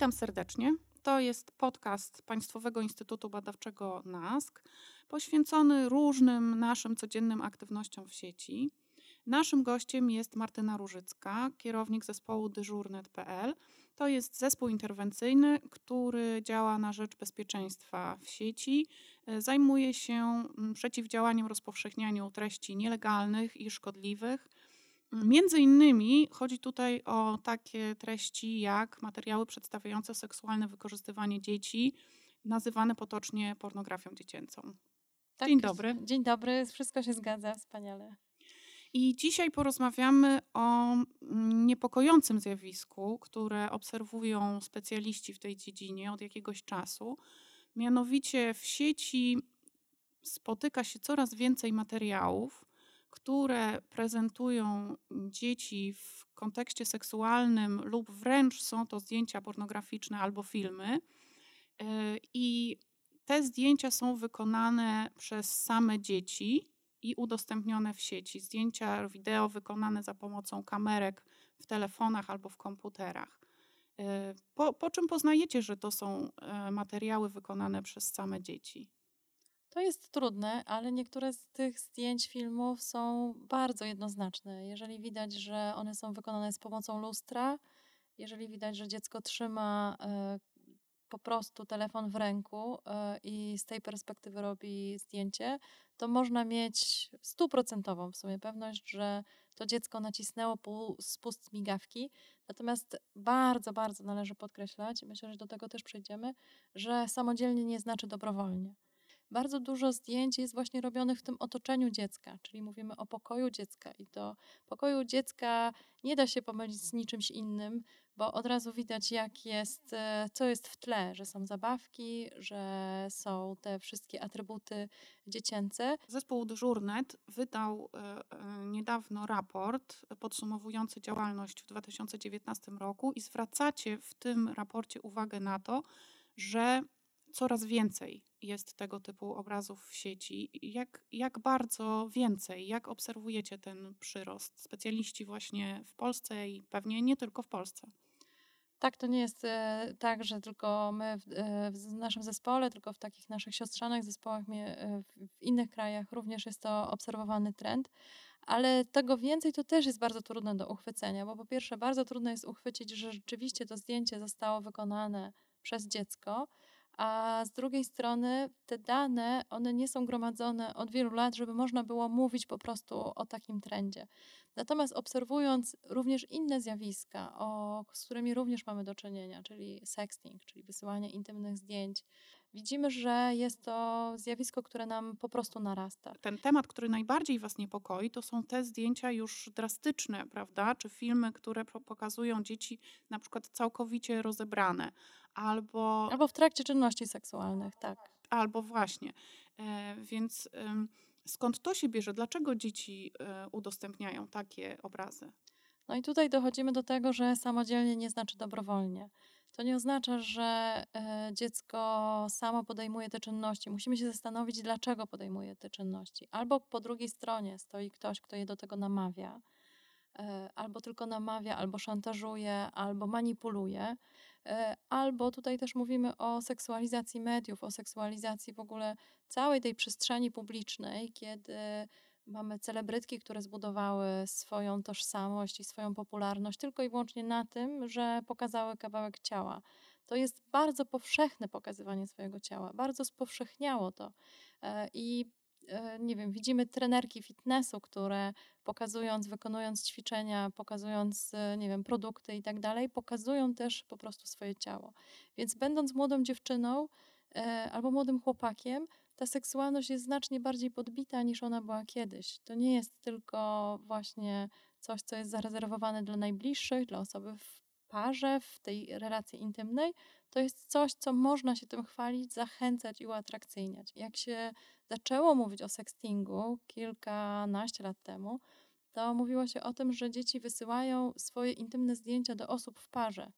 Witam serdecznie. To jest podcast Państwowego Instytutu Badawczego NASK, poświęcony różnym naszym codziennym aktywnościom w sieci. Naszym gościem jest Martyna Różycka, kierownik zespołu dyżurnet.pl. To jest zespół interwencyjny, który działa na rzecz bezpieczeństwa w sieci. Zajmuje się przeciwdziałaniem rozpowszechnianiu treści nielegalnych i szkodliwych Między innymi chodzi tutaj o takie treści jak materiały przedstawiające seksualne wykorzystywanie dzieci, nazywane potocznie pornografią dziecięcą. Tak, dzień dobry. Dzień dobry, wszystko się zgadza, wspaniale. I dzisiaj porozmawiamy o niepokojącym zjawisku, które obserwują specjaliści w tej dziedzinie od jakiegoś czasu. Mianowicie w sieci spotyka się coraz więcej materiałów, które prezentują dzieci w kontekście seksualnym lub wręcz są to zdjęcia pornograficzne albo filmy. E, I te zdjęcia są wykonane przez same dzieci i udostępnione w sieci. Zdjęcia wideo wykonane za pomocą kamerek w telefonach albo w komputerach. E, po, po czym poznajecie, że to są e, materiały wykonane przez same dzieci? To jest trudne, ale niektóre z tych zdjęć filmów są bardzo jednoznaczne. Jeżeli widać, że one są wykonane z pomocą lustra, jeżeli widać, że dziecko trzyma e, po prostu telefon w ręku e, i z tej perspektywy robi zdjęcie, to można mieć stuprocentową w sumie pewność, że to dziecko nacisnęło spust migawki. Natomiast bardzo, bardzo należy podkreślać, myślę, że do tego też przejdziemy, że samodzielnie nie znaczy dobrowolnie bardzo dużo zdjęć jest właśnie robionych w tym otoczeniu dziecka, czyli mówimy o pokoju dziecka i to pokoju dziecka nie da się pomylić z niczymś innym, bo od razu widać, jak jest, e, co jest w tle, że są zabawki, że są te wszystkie atrybuty dziecięce. Zespół Dyżurnet wydał e, e, niedawno raport podsumowujący działalność w 2019 roku i zwracacie w tym raporcie uwagę na to, że coraz więcej jest tego typu obrazów w sieci. Jak, jak bardzo więcej? Jak obserwujecie ten przyrost? Specjaliści właśnie w Polsce i pewnie nie tylko w Polsce. Tak, to nie jest e, tak, że tylko my w, e, naszym zespole, tylko w takich naszych siostrzanych zespołach e, w innych krajach również jest to obserwowany trend. Ale tego więcej to też jest bardzo trudne do uchwycenia, bo po pierwsze bardzo trudno jest uchwycić, że rzeczywiście to zdjęcie zostało wykonane przez dziecko, a z drugiej strony te dane, one nie są gromadzone od wielu lat, żeby można było mówić po prostu o takim trendzie. Natomiast obserwując również inne zjawiska, o, z którymi również mamy do czynienia, czyli sexting, czyli wysyłanie intymnych zdjęć, widzimy, że jest to zjawisko, które nam po prostu narasta. Ten temat, który najbardziej Was niepokoi, to są te zdjęcia już drastyczne, prawda? Czy filmy, które pokazują dzieci na przykład całkowicie rozebrane, albo. Albo w trakcie czynności seksualnych, tak. Albo właśnie. E, więc skąd to się bierze? Dlaczego dzieci e, udostępniają takie obrazy? No i tutaj dochodzimy do tego, że samodzielnie nie znaczy dobrowolnie. To nie oznacza, że e, dziecko samo podejmuje te czynności. Musimy się zastanowić, dlaczego podejmuje te czynności. Albo po drugiej stronie stoi ktoś, kto je do tego namawia, albo tylko namawia, albo szantażuje, albo manipuluje. E, albo tutaj też mówimy o seksualizacji mediów, o seksualizacji w ogóle całej tej przestrzeni publicznej, kiedy mamy celebrytki, które zbudowały swoją tożsamość i swoją popularność tylko i wyłącznie na tym, że pokazały kawałek ciała. To jest bardzo powszechne pokazywanie swojego ciała, bardzo spowszechniało to. E, I e, nie wiem, widzimy trenerki fitnessu, które pokazując, wykonując ćwiczenia, pokazując, e, nie wiem, produkty i tak dalej, pokazują też po prostu swoje ciało. Więc będąc młodą dziewczyną albo młodym chłopakiem, ta seksualność jest znacznie bardziej podbita niż ona była kiedyś. To nie jest tylko właśnie coś, co jest zarezerwowane dla najbliższych, dla osoby w parze, w tej relacji intymnej. To jest coś, co można się tym chwalić, zachęcać i uatrakcyjniać. Jak się zaczęło mówić o sextingu kilkanaście lat temu, to mówiło się o tym, że dzieci wysyłają swoje intymne zdjęcia do osób w parze.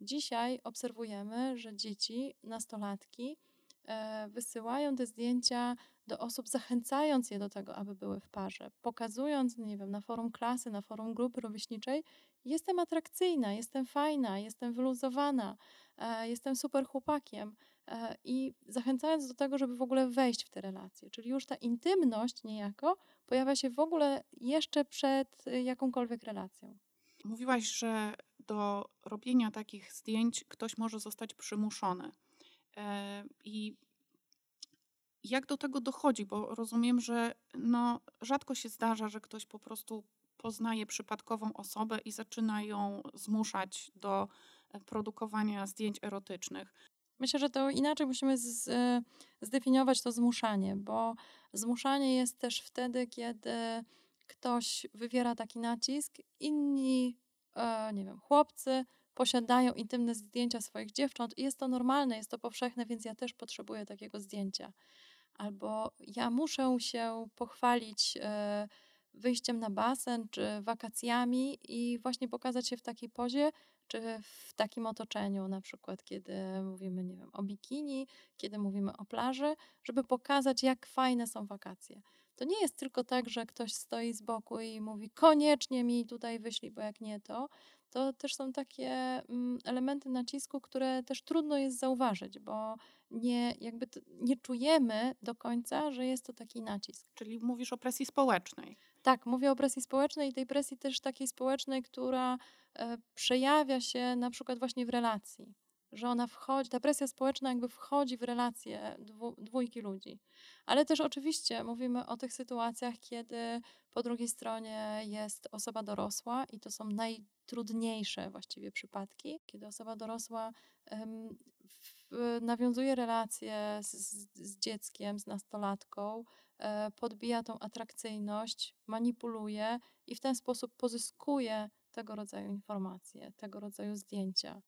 Dzisiaj obserwujemy, że dzieci, nastolatki, e, wysyłają te zdjęcia do osób, zachęcając je do tego, aby były w parze, pokazując, nie wiem, na forum klasy, na forum grupy rówieśniczej, jestem atrakcyjna, jestem fajna, jestem wyluzowana, e, jestem super chłopakiem i zachęcając do tego, żeby w ogóle wejść w te relacje. Czyli już ta intymność niejako pojawia się w ogóle jeszcze przed y, jakąkolwiek relacją. Mówiłaś, że do robienia takich zdjęć ktoś może zostać przymuszony. E, I jak do tego dochodzi? Bo rozumiem, że no, rzadko się zdarza, że ktoś po prostu poznaje przypadkową osobę i zaczyna ją zmuszać do e, produkowania zdjęć erotycznych. Myślę, że to inaczej musimy z, e, zdefiniować to zmuszanie, bo zmuszanie jest też wtedy, kiedy ktoś wywiera taki nacisk, inni, e, nie wiem, chłopcy posiadają intymne zdjęcia swoich dziewcząt i jest to normalne, jest to powszechne, więc ja też potrzebuję takiego zdjęcia. Albo ja muszę się pochwalić e, wyjściem na basen czy wakacjami i właśnie pokazać się w takiej pozie, czy w takim otoczeniu, na przykład kiedy mówimy, nie wiem, o bikini, kiedy mówimy o plaży, żeby pokazać, jak fajne są wakacje. To nie jest tylko tak, że ktoś stoi z boku i mówi, koniecznie mi tutaj wyślij, bo jak nie to. To też są takie mm, elementy nacisku, które też trudno jest zauważyć, bo nie, jakby nie czujemy do końca, że jest to taki nacisk. Czyli mówisz o presji społecznej. Tak, mówię o presji społecznej i tej presji też takiej społecznej, która e, przejawia się na przykład właśnie w relacji. Że ona wchodzi, ta presja społeczna jakby wchodzi w relacje dwójki ludzi. Ale też oczywiście mówimy o tych sytuacjach, kiedy po drugiej stronie jest osoba dorosła i to są najtrudniejsze właściwie przypadki, kiedy osoba dorosła nawiązuje relacje z, z dzieckiem, z nastolatką, podbija tą atrakcyjność, manipuluje i w ten sposób pozyskuje tego rodzaju informacje, tego rodzaju zdjęcia.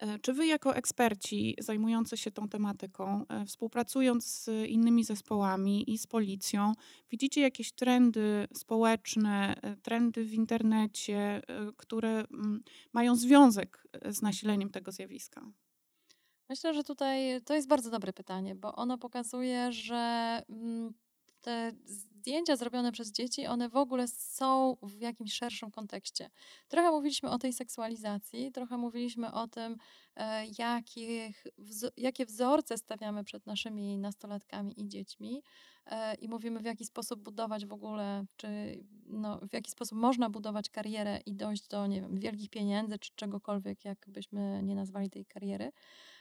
E, czy wy, jako eksperci zajmujący się tą tematyką, e, współpracując z innymi zespołami i z policją, widzicie jakieś trendy społeczne, trendy w internecie, które mm, mają związek z nasileniem tego zjawiska? Myślę, że tutaj to jest bardzo dobre pytanie, bo ono pokazuje, że mm, te zdjęcia zrobione przez dzieci, one w ogóle są w jakimś szerszym kontekście. Trochę mówiliśmy o tej seksualizacji, trochę mówiliśmy o tym, e, jakich, jakie wzorce stawiamy przed naszymi nastolatkami i dziećmi e, i mówimy, w jaki sposób budować w ogóle, czy no, w jaki sposób można budować karierę i dojść do, nie wiem, wielkich pieniędzy, czy czegokolwiek, jakbyśmy nie nazwali tej kariery.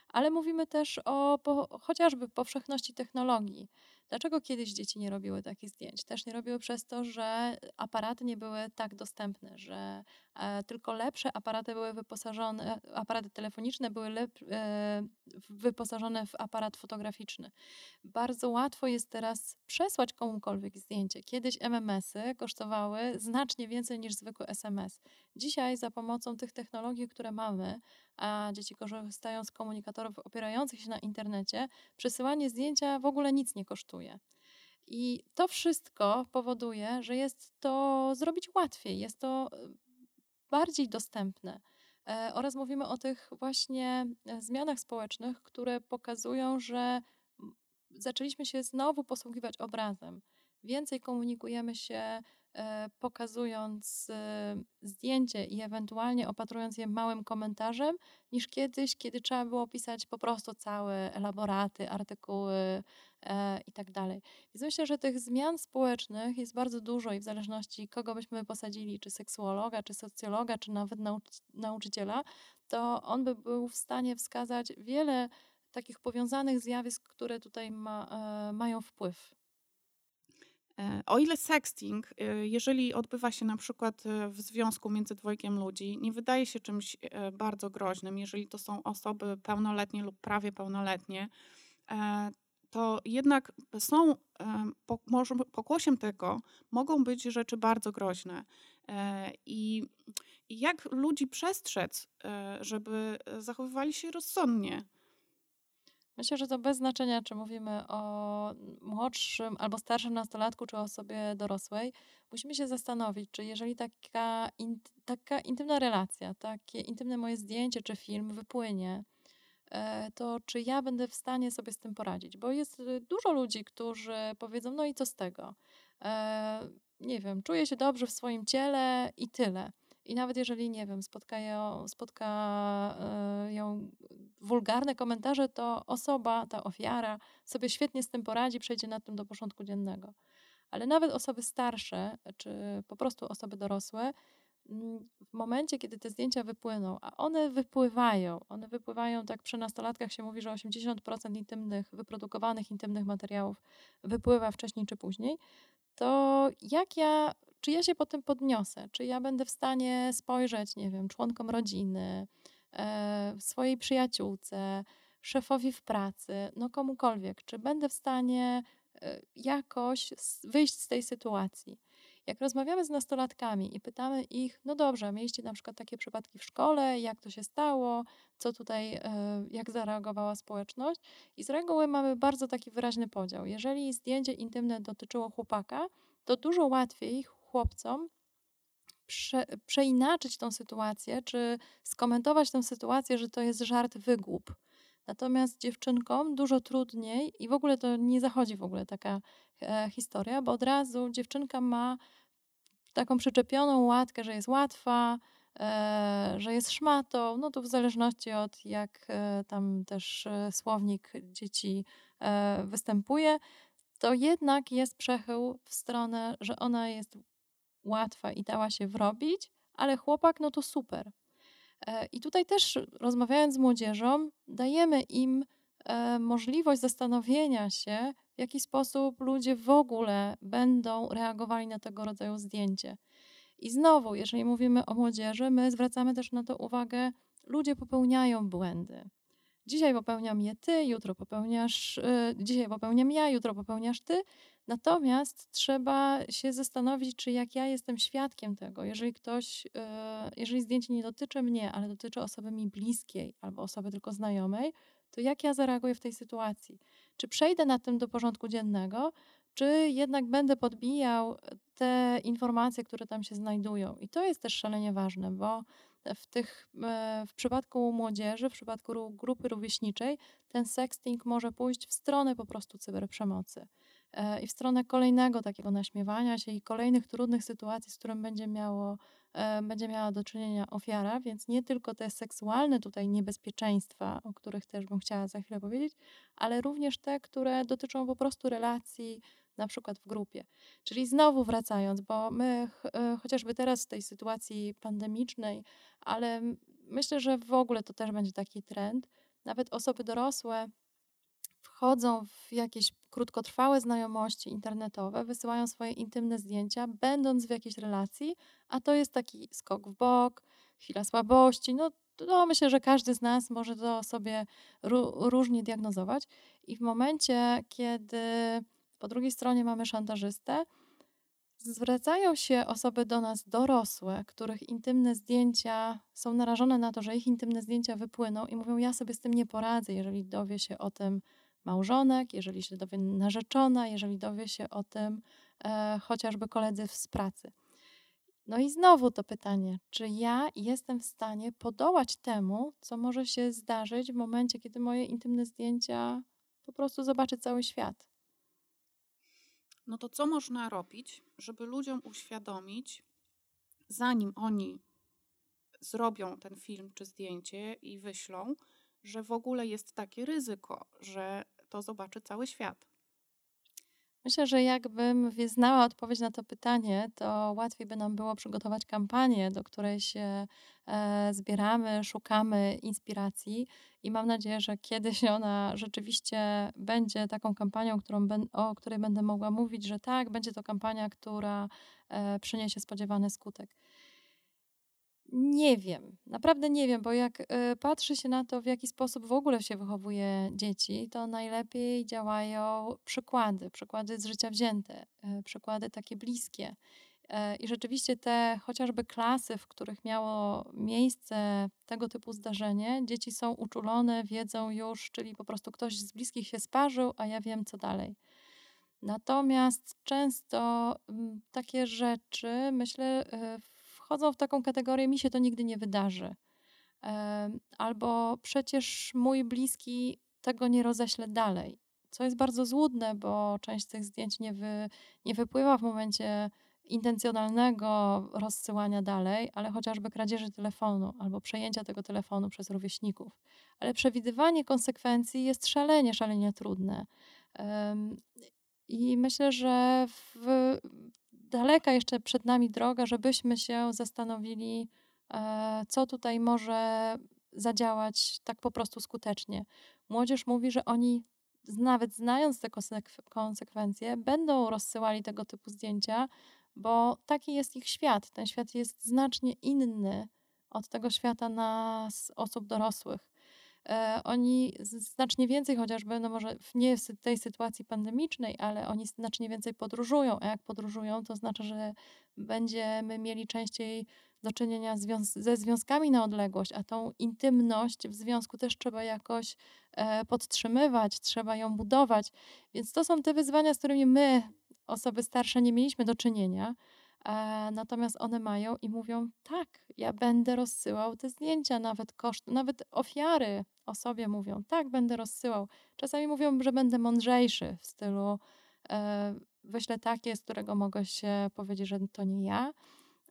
Ale mówimy też o po, chociażby powszechności technologii Dlaczego kiedyś dzieci nie robiły takich zdjęć? Też nie robiły przez to, że aparaty nie były tak dostępne, że e, tylko lepsze aparaty były wyposażone, aparaty telefoniczne były lep, e, wyposażone w aparat fotograficzny. Bardzo łatwo jest teraz przesłać komukolwiek zdjęcie. Kiedyś MMS-y kosztowały znacznie więcej niż zwykły SMS. Dzisiaj za pomocą tych technologii, które mamy, a dzieci korzystają z komunikatorów opierających się na internecie, przesyłanie zdjęcia w ogóle nic nie kosztuje. I to wszystko powoduje, że jest to zrobić łatwiej, jest to e, bardziej dostępne. E, oraz mówimy o tych właśnie e, zmianach społecznych, które pokazują, że zaczęliśmy się znowu posługiwać obrazem. Więcej komunikujemy się pokazując e, zdjęcie i ewentualnie opatrując je małym komentarzem, niż kiedyś, kiedy trzeba było pisać po prostu całe elaboraty, artykuły e, i tak dalej. Więc myślę, że tych zmian społecznych jest bardzo dużo i w zależności kogo byśmy posadzili, czy seksuologa, czy socjologa, czy nawet nauc nauczyciela, to on by był w stanie wskazać wiele takich powiązanych zjawisk, które tutaj ma, mają wpływ E, o ile sexting, e, jeżeli odbywa się na przykład e, w związku między dwojgiem ludzi, nie wydaje się czymś bardzo groźnym, jeżeli to są osoby pełnoletnie lub prawie pełnoletnie, to jednak są, pokłosiem tego mogą być rzeczy bardzo groźne. I jak ludzi przestrzec, żeby zachowywali się rozsądnie? Myślę, że to bez znaczenia, czy mówimy o młodszym albo starszym nastolatku, czy osobie dorosłej. Musimy się zastanowić, czy jeżeli taka, in, taka intymna relacja, takie intymne moje zdjęcie czy film wypłynie e, to czy ja będę w stanie sobie z tym poradzić? Bo jest dużo ludzi, którzy powiedzą, no i co z tego? E, nie wiem, czuję się dobrze w swoim ciele i tyle. I nawet jeżeli, nie wiem, spotka ją, spotka e, ją wulgarne komentarze, to osoba, ta ofiara sobie świetnie z tym poradzi, przejdzie nad tym do porządku dziennego. Ale nawet osoby starsze, czy po prostu osoby dorosłe, mm, w momencie, kiedy te zdjęcia wypłyną, a one wypływają, one wypływają, tak przy nastolatkach się mówi, że 80% intymnych, wyprodukowanych intymnych materiałów wypływa wcześniej czy później, to jak ja, czy ja się po tym podniosę? Czy ja będę w stanie spojrzeć, nie wiem, członkom rodziny, e, swojej przyjaciółce, szefowi w pracy, no komukolwiek, czy będę w stanie e, jakoś wyjść z tej sytuacji? Jak rozmawiamy z nastolatkami i pytamy ich, no dobrze, mieliście na przykład takie przypadki w szkole, jak to się stało, co tutaj, e, jak zareagowała społeczność. I z reguły mamy bardzo taki wyraźny podział. Jeżeli zdjęcie intymne dotyczyło chłopaka, to dużo łatwiej chłopcom prze, przeinaczyć tą sytuację, czy skomentować tę sytuację, że to jest żart wygłup. Natomiast dziewczynkom dużo trudniej i w ogóle to nie zachodzi w ogóle taka e, historia, bo od razu dziewczynka ma taką przyczepioną łatkę, że jest łatwa, e, że jest szmatą, no to w zależności od jak e, tam też e, słownik dzieci e, występuje, to jednak jest przechył w stronę, że ona jest łatwa i dała się wrobić, ale chłopak, no to super. E, I tutaj też rozmawiając z młodzieżą, dajemy im e, możliwość zastanowienia się, w jaki sposób ludzie w ogóle będą reagowali na tego rodzaju zdjęcie. I znowu, jeżeli mówimy o młodzieży, my zwracamy też na to uwagę, ludzie popełniają błędy. Dzisiaj popełniam je ty, jutro popełniasz, yy, dzisiaj popełniam ja, jutro popełniasz ty. Natomiast trzeba się zastanowić, czy jak ja jestem świadkiem tego, jeżeli ktoś, yy, jeżeli zdjęcie nie dotyczy mnie, ale dotyczy osoby mi bliskiej albo osoby tylko znajomej, to jak ja zareaguję w tej sytuacji? Czy przejdę na tym do porządku dziennego, czy jednak będę podbijał te informacje, które tam się znajdują? I to jest też szalenie ważne, bo w, tych, e, w przypadku młodzieży, w przypadku grupy rówieśniczej, ten sexting może pójść w stronę po prostu cyberprzemocy e, i w stronę kolejnego takiego naśmiewania się i kolejnych trudnych sytuacji, z którym będzie miało e, będzie miała do czynienia ofiara, więc nie tylko te seksualne tutaj niebezpieczeństwa, o których też bym chciała za chwilę powiedzieć, ale również te, które dotyczą po prostu relacji na przykład w grupie. Czyli znowu wracając, bo my e, chociażby teraz w tej sytuacji pandemicznej, ale myślę, że w ogóle to też będzie taki trend, nawet osoby dorosłe wchodzą w jakieś krótkotrwałe znajomości internetowe, wysyłają swoje intymne zdjęcia, będąc w jakiejś relacji, a to jest taki skok w bok, chwila słabości. No, to myślę, że każdy z nas może to sobie różnie diagnozować. I w momencie, kiedy po drugiej stronie mamy szantażystę. Zwracają się osoby do nas dorosłe, których intymne zdjęcia są narażone na to, że ich intymne zdjęcia wypłyną i mówią: Ja sobie z tym nie poradzę, jeżeli dowie się o tym małżonek, jeżeli się dowie narzeczona, jeżeli dowie się o tym e, chociażby koledzy z pracy. No i znowu to pytanie, czy ja jestem w stanie podołać temu, co może się zdarzyć w momencie, kiedy moje intymne zdjęcia po prostu zobaczy cały świat? no to co można robić, żeby ludziom uświadomić, zanim oni zrobią ten film czy zdjęcie i wyślą, że w ogóle jest takie ryzyko, że to zobaczy cały świat. Myślę, że jakbym znała odpowiedź na to pytanie, to łatwiej by nam było przygotować kampanię, do której się e, zbieramy, szukamy inspiracji i mam nadzieję, że kiedyś ona rzeczywiście będzie taką kampanią, którą o której będę mogła mówić, że tak, będzie to kampania, która e, przyniesie spodziewany skutek. Nie wiem, naprawdę nie wiem, bo jak y, patrzy się na to, w jaki sposób w ogóle się wychowuje dzieci, to najlepiej działają przykłady, przykłady z życia wzięte, y, przykłady takie bliskie. Y, I rzeczywiście te chociażby klasy, w których miało miejsce tego typu zdarzenie, dzieci są uczulone, wiedzą już, czyli po prostu ktoś z bliskich się sparzył, a ja wiem, co dalej. Natomiast często mm, takie rzeczy, myślę, wchodzą w taką kategorię, mi się to nigdy nie wydarzy. Albo przecież mój bliski tego nie roześle dalej. Co jest bardzo złudne, bo część tych zdjęć nie, wy, nie wypływa w momencie intencjonalnego rozsyłania dalej, ale chociażby kradzieży telefonu albo przejęcia tego telefonu przez rówieśników. Ale przewidywanie konsekwencji jest szalenie, szalenie trudne. I myślę, że w, daleka jeszcze przed nami droga, żebyśmy się zastanowili, e, co tutaj może zadziałać tak po prostu skutecznie. Młodzież mówi, że oni nawet znając te konsekwencje, będą rozsyłali tego typu zdjęcia, bo taki jest ich świat. Ten świat jest znacznie inny od tego świata nas, osób dorosłych. E, oni znacznie więcej, chociażby, no może nie w tej sytuacji pandemicznej, ale oni znacznie więcej podróżują, a jak podróżują, to znaczy, że będziemy mieli częściej do czynienia związ ze związkami na odległość, a tą intymność w związku też trzeba jakoś e, podtrzymywać, trzeba ją budować. Więc to są te wyzwania, z którymi my, osoby starsze, nie mieliśmy do czynienia. E, natomiast one mają i mówią: tak, ja będę rozsyłał te zdjęcia, nawet koszt, nawet ofiary o sobie mówią: tak, będę rozsyłał. Czasami mówią, że będę mądrzejszy w stylu e, wyślę takie, z którego mogę się powiedzieć, że to nie ja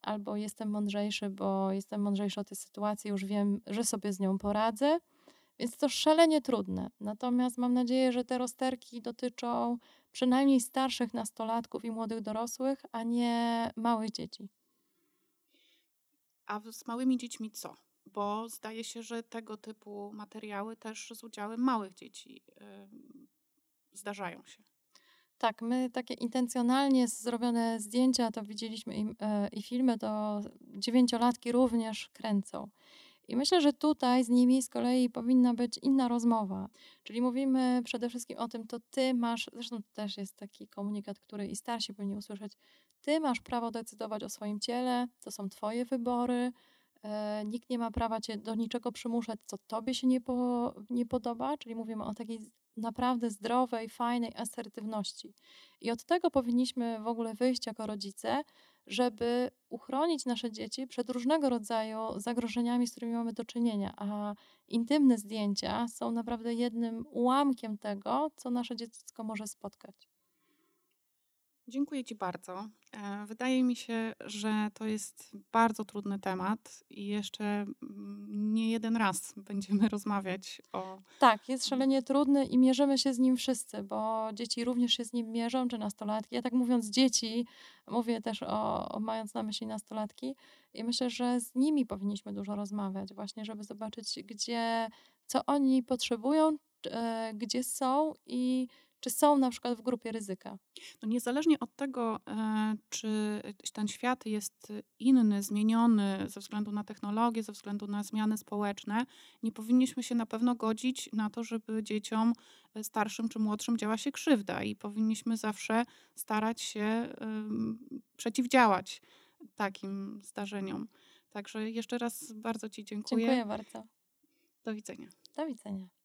albo jestem mądrzejszy, bo jestem mądrzejszy o tej sytuacji, już wiem, że sobie z nią poradzę. Więc to szalenie trudne. Natomiast mam nadzieję, że te rozterki dotyczą przynajmniej starszych nastolatków i młodych dorosłych, a nie małych dzieci. A z małymi dziećmi co? Bo zdaje się, że tego typu materiały też z udziałem małych dzieci yy, zdarzają się. Tak, my takie intencjonalnie zrobione zdjęcia, to widzieliśmy i, e, i filmy, to dziewięciolatki również kręcą. I myślę, że tutaj z nimi z kolei powinna być inna rozmowa. Czyli mówimy przede wszystkim o tym, to ty masz, zresztą to też jest taki komunikat, który i starsi powinni usłyszeć, ty masz prawo decydować o swoim ciele, to są twoje wybory, e, nikt nie ma prawa cię do niczego przymuszać, co tobie się nie, po, nie podoba, czyli mówimy o takiej naprawdę zdrowej, fajnej asertywności. I od tego powinniśmy w ogóle wyjść jako rodzice, żeby uchronić nasze dzieci przed różnego rodzaju zagrożeniami, z którymi mamy do czynienia. A intymne zdjęcia są naprawdę jednym ułamkiem tego, co nasze dziecko może spotkać. Dziękuję Ci bardzo. E, wydaje mi się, że to jest bardzo trudny temat i jeszcze mm, nie jeden raz będziemy rozmawiać o. Tak, jest szalenie trudny i mierzymy się z nim wszyscy, bo dzieci również się z nim mierzą, czy nastolatki. Ja tak mówiąc dzieci, mówię też o, o mając na myśli nastolatki i myślę, że z nimi powinniśmy dużo rozmawiać, właśnie, żeby zobaczyć, gdzie, co oni potrzebują, e, gdzie są i czy są na przykład w grupie ryzyka? No niezależnie od tego, e, czy ten świat jest inny, zmieniony ze względu na technologię, ze względu na zmiany społeczne, nie powinniśmy się na pewno godzić na to, żeby dzieciom e, starszym czy młodszym działa się krzywda i powinniśmy zawsze starać się przeciwdziałać takim zdarzeniom. Także jeszcze raz bardzo Ci dziękuję. Dziękuję bardzo. Do widzenia. Do widzenia.